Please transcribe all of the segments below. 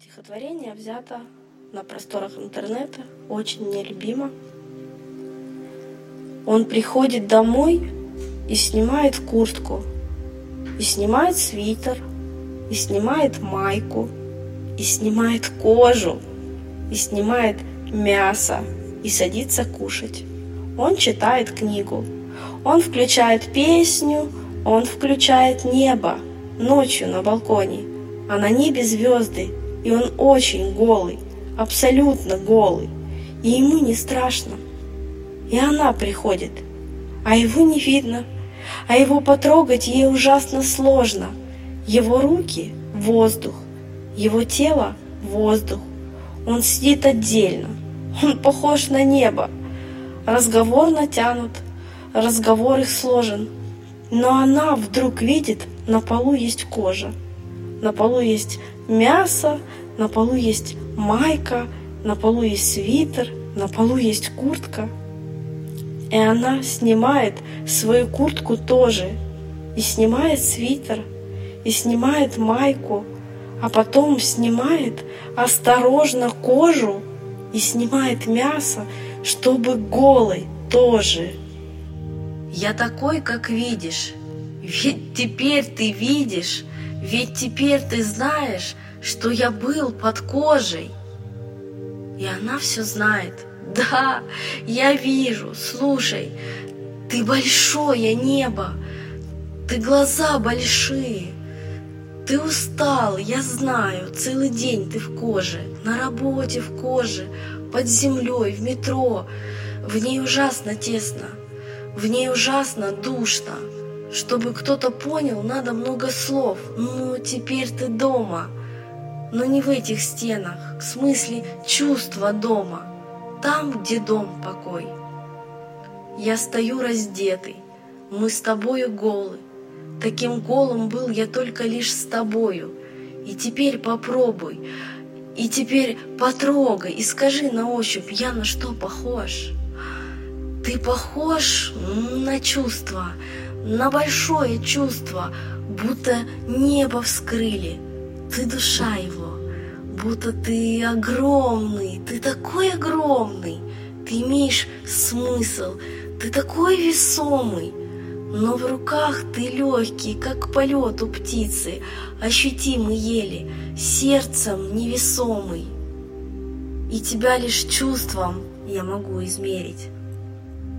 Стихотворение взято на просторах интернета, очень мне любимо. Он приходит домой и снимает куртку, и снимает свитер, и снимает майку, и снимает кожу, и снимает мясо, и садится кушать. Он читает книгу, он включает песню, он включает небо ночью на балконе, а на небе звезды, и он очень голый, абсолютно голый, и ему не страшно. И она приходит, а его не видно, а его потрогать ей ужасно сложно. Его руки — воздух, его тело — воздух. Он сидит отдельно, он похож на небо. Разговор натянут, разговор их сложен. Но она вдруг видит, на полу есть кожа, на полу есть мясо, на полу есть майка, на полу есть свитер, на полу есть куртка. И она снимает свою куртку тоже, и снимает свитер, и снимает майку, а потом снимает осторожно кожу и снимает мясо, чтобы голой тоже. Я такой, как видишь, ведь теперь ты видишь, ведь теперь ты знаешь, что я был под кожей. И она все знает. Да, я вижу, слушай, ты большое небо, ты глаза большие, ты устал, я знаю, целый день ты в коже, на работе в коже, под землей, в метро, в ней ужасно тесно, в ней ужасно душно. Чтобы кто-то понял, надо много слов. Ну, теперь ты дома. Но не в этих стенах, в смысле чувства дома, там, где дом покой. Я стою раздетый, мы с тобою голы, таким голым был я только лишь с тобою, и теперь попробуй, и теперь потрогай, и скажи на ощупь, я на что похож? Ты похож на чувство, на большое чувство, будто небо вскрыли, ты душа его, будто ты огромный, ты такой огромный, ты имеешь смысл, ты такой весомый, но в руках ты легкий, как полет у птицы, ощутимый еле, сердцем невесомый. И тебя лишь чувством я могу измерить.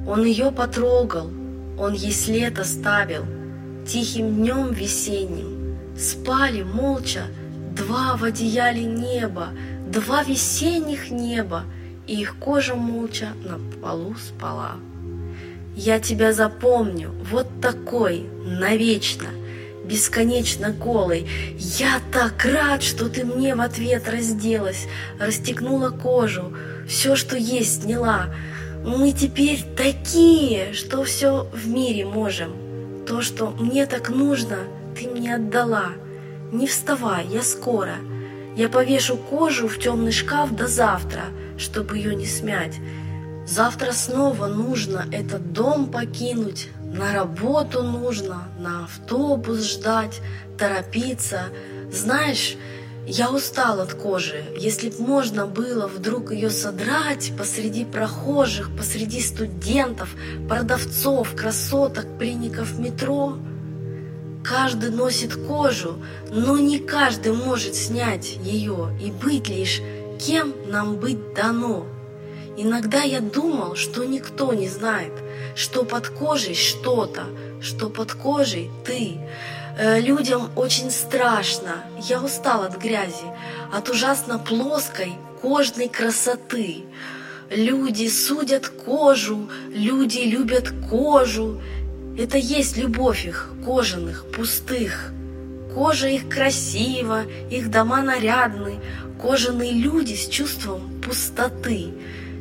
Он ее потрогал, он ей след оставил, тихим днем весенним, спали молча, Два в одеяле неба, два весенних неба, и их кожа молча на полу спала. Я тебя запомню, вот такой, навечно, бесконечно голый. Я так рад, что ты мне в ответ разделась, расстегнула кожу, все, что есть, сняла. Мы теперь такие, что все в мире можем. То, что мне так нужно, ты мне отдала — не вставай, я скоро. Я повешу кожу в темный шкаф до завтра, чтобы ее не смять. Завтра снова нужно этот дом покинуть, на работу нужно, на автобус ждать, торопиться. Знаешь, я устал от кожи. Если б можно было вдруг ее содрать посреди прохожих, посреди студентов, продавцов, красоток, пленников метро — Каждый носит кожу, но не каждый может снять ее и быть лишь кем нам быть дано. Иногда я думал, что никто не знает, что под кожей что-то, что под кожей ты. Э, людям очень страшно, я устал от грязи, от ужасно плоской кожной красоты. Люди судят кожу, люди любят кожу, это есть любовь их, кожаных, пустых. Кожа их красива, их дома нарядны, кожаные люди с чувством пустоты.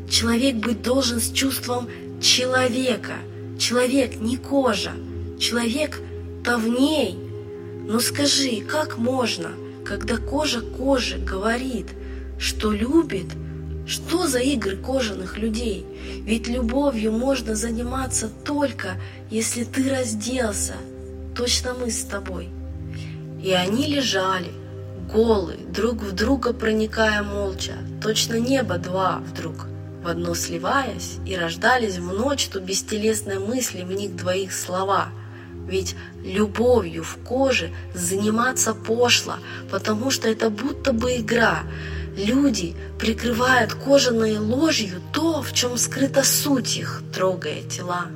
Человек быть должен с чувством человека. Человек не кожа, человек-то в ней. Но скажи, как можно, когда кожа кожи говорит, что любит – что за игры кожаных людей? Ведь любовью можно заниматься только, если ты разделся. Точно мы с тобой. И они лежали, голы, друг в друга проникая молча, точно небо два вдруг, в одно сливаясь, и рождались в ночь ту бестелесной мысли в них двоих слова. Ведь любовью в коже заниматься пошло, потому что это будто бы игра. Люди прикрывают кожаной ложью то, в чем скрыта суть их, трогая тела.